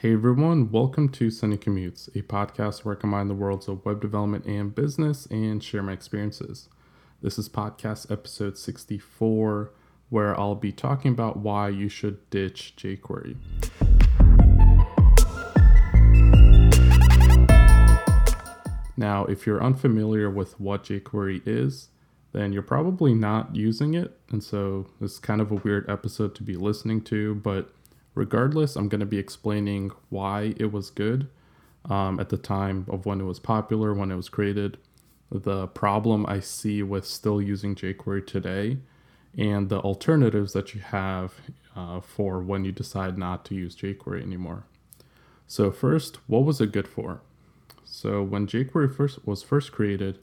Hey everyone, welcome to Sunny Commutes, a podcast where I combine the worlds of web development and business and share my experiences. This is podcast episode 64, where I'll be talking about why you should ditch jQuery. Now, if you're unfamiliar with what jQuery is, then you're probably not using it. And so it's kind of a weird episode to be listening to. But regardless, I'm going to be explaining why it was good um, at the time of when it was popular, when it was created, the problem I see with still using jQuery today, and the alternatives that you have uh, for when you decide not to use jQuery anymore. So, first, what was it good for? So when jQuery first was first created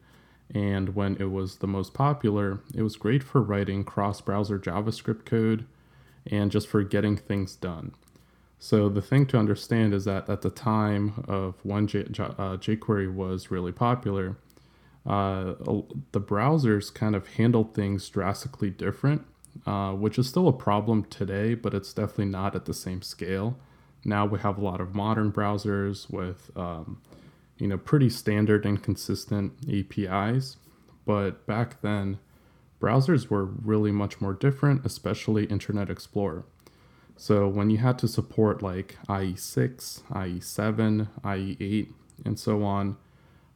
and when it was the most popular, it was great for writing cross-browser JavaScript code and just for getting things done. So the thing to understand is that at the time of when J- uh, jQuery was really popular, uh, the browsers kind of handled things drastically different, uh, which is still a problem today, but it's definitely not at the same scale. Now we have a lot of modern browsers with um, you know, pretty standard and consistent APIs. But back then, browsers were really much more different, especially Internet Explorer. So when you had to support like IE6, IE7, IE8, and so on,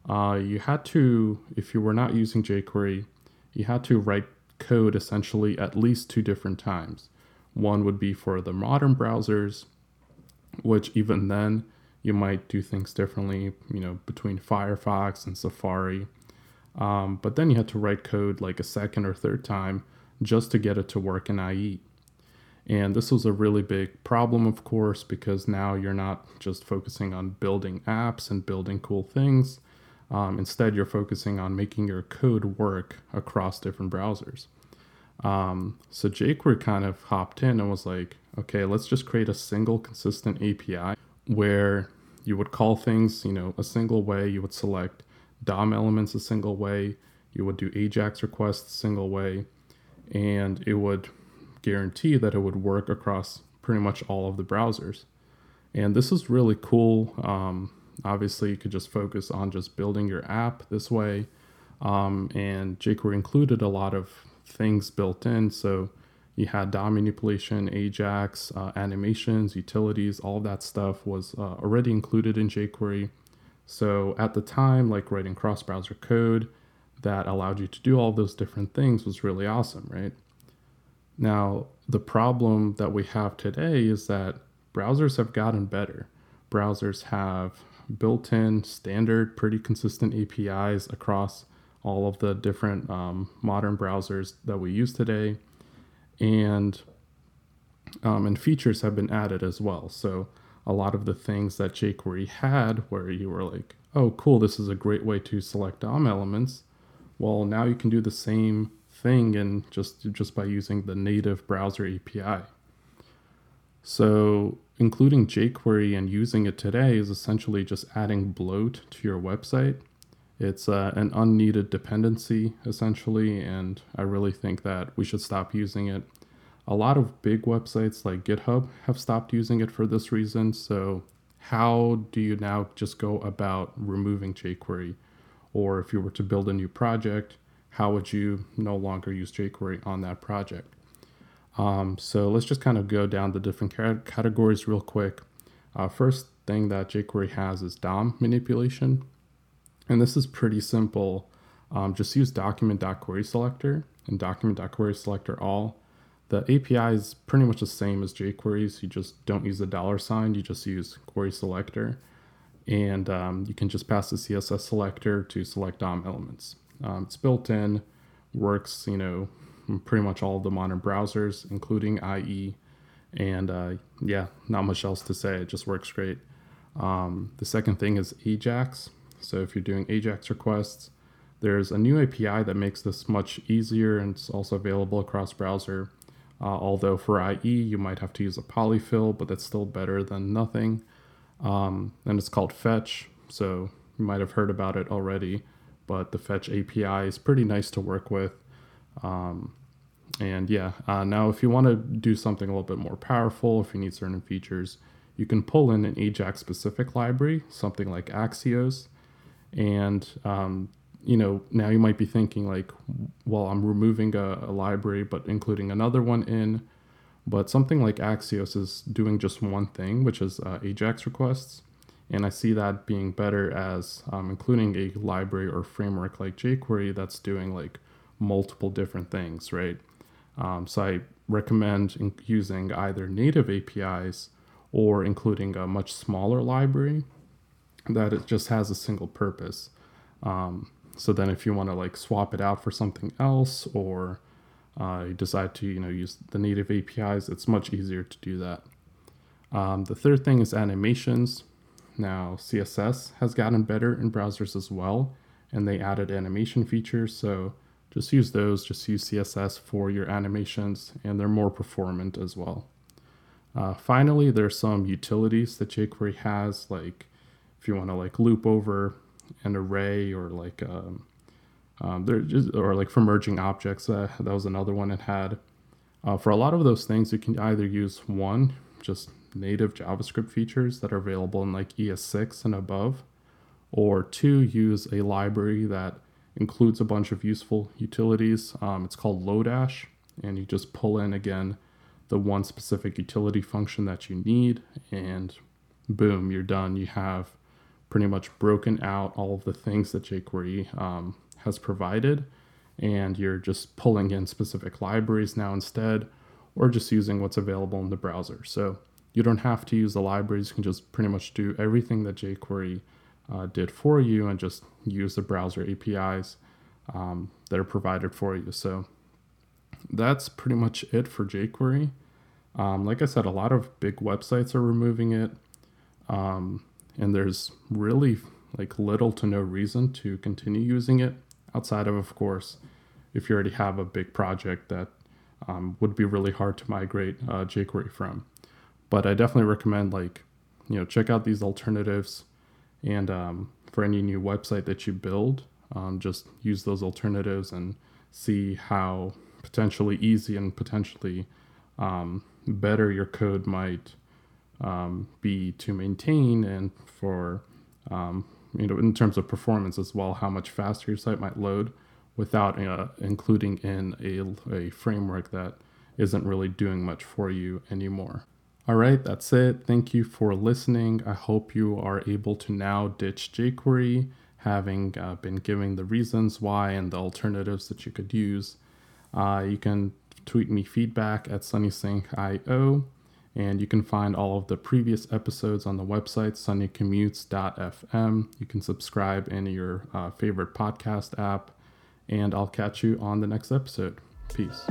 uh, you had to, if you were not using jQuery, you had to write code essentially at least two different times. One would be for the modern browsers, which even then you might do things differently, you know, between Firefox and Safari. Um, but then you had to write code like a second or third time just to get it to work in IE. And this was a really big problem, of course, because now you're not just focusing on building apps and building cool things. Um, instead, you're focusing on making your code work across different browsers. Um, so jQuery kind of hopped in and was like, okay, let's just create a single consistent API where you would call things, you know, a single way. You would select DOM elements a single way. You would do AJAX requests a single way, and it would guarantee that it would work across pretty much all of the browsers. And this is really cool. Um, obviously, you could just focus on just building your app this way. Um, and jQuery included a lot of things built in. So you had DOM manipulation, AJAX, uh, animations, utilities, all that stuff was uh, already included in jQuery. So at the time, like writing cross browser code that allowed you to do all those different things was really awesome, right? Now, the problem that we have today is that browsers have gotten better. Browsers have built in standard, pretty consistent APIs across all of the different um, modern browsers that we use today and um, and features have been added as well. So a lot of the things that jQuery had, where you were like, "Oh, cool, this is a great way to select DOM elements," well, now you can do the same thing and just just by using the native browser API. So including jQuery and using it today is essentially just adding bloat to your website it's uh, an unneeded dependency, essentially, and I really think that we should stop using it. A lot of big websites like GitHub have stopped using it for this reason. So, how do you now just go about removing jQuery? Or if you were to build a new project, how would you no longer use jQuery on that project? Um, so, let's just kind of go down the different categories real quick. Uh, first thing that jQuery has is DOM manipulation. And this is pretty simple. Um, just use document.query selector and document.query selector all. The API is pretty much the same as jQuery's. You just don't use the dollar sign, you just use query selector. And um, you can just pass the CSS selector to select DOM elements. Um, it's built in, works, you know, pretty much all the modern browsers, including IE. And uh, yeah, not much else to say. It just works great. Um, the second thing is Ajax. So if you're doing AJAX requests, there's a new API that makes this much easier and it's also available across browser. Uh, although for IE, you might have to use a polyfill, but that's still better than nothing. Um, and it's called Fetch, so you might have heard about it already. But the Fetch API is pretty nice to work with. Um, and yeah, uh, now if you want to do something a little bit more powerful, if you need certain features, you can pull in an Ajax specific library, something like Axios. And, um, you know, now you might be thinking, like, well, I'm removing a, a library, but including another one in. But something like Axios is doing just one thing, which is uh, Ajax requests. And I see that being better as um, including a library or framework like jQuery that's doing like multiple different things, right? Um, so I recommend using either native APIs or including a much smaller library that it just has a single purpose. Um, so then if you want to like swap it out for something else or uh, you decide to you know use the native APIs, it's much easier to do that. Um, the third thing is animations. Now CSS has gotten better in browsers as well, and they added animation features. So just use those. Just use CSS for your animations, and they're more performant as well. Uh, finally, there's some utilities that jQuery has, like if you want to like loop over an array or like um, um, or like for merging objects. Uh, that was another one it had. Uh, for a lot of those things, you can either use one just native JavaScript features that are available in like ES6 and above, or two use a library that includes a bunch of useful utilities. Um, it's called Lodash, and you just pull in again the one specific utility function that you need, and boom, you're done. You have pretty much broken out all of the things that jQuery um, has provided, and you're just pulling in specific libraries now instead, or just using what's available in the browser. So you don't have to use the libraries. You can just pretty much do everything that jQuery uh, did for you and just use the browser APIs um, that are provided for you. So that's pretty much it for jQuery. Um, like I said, a lot of big websites are removing it, um, and there's really like little to no reason to continue using it outside of, of course, if you already have a big project that um, would be really hard to migrate uh, jQuery from. But I definitely recommend like you know check out these alternatives, and um, for any new website that you build, um, just use those alternatives and see how potentially easy and potentially um, better your code might um, be to maintain and for um, you know in terms of performance as well how much faster your site might load without uh, including in a, a framework that isn't really doing much for you anymore. All right that's it. Thank you for listening. I hope you are able to now ditch jquery having uh, been giving the reasons why and the alternatives that you could use. Uh, you can tweet me feedback at sunnysingh.io. And you can find all of the previous episodes on the website, sunnycommutes.fm. You can subscribe in your uh, favorite podcast app. And I'll catch you on the next episode. Peace.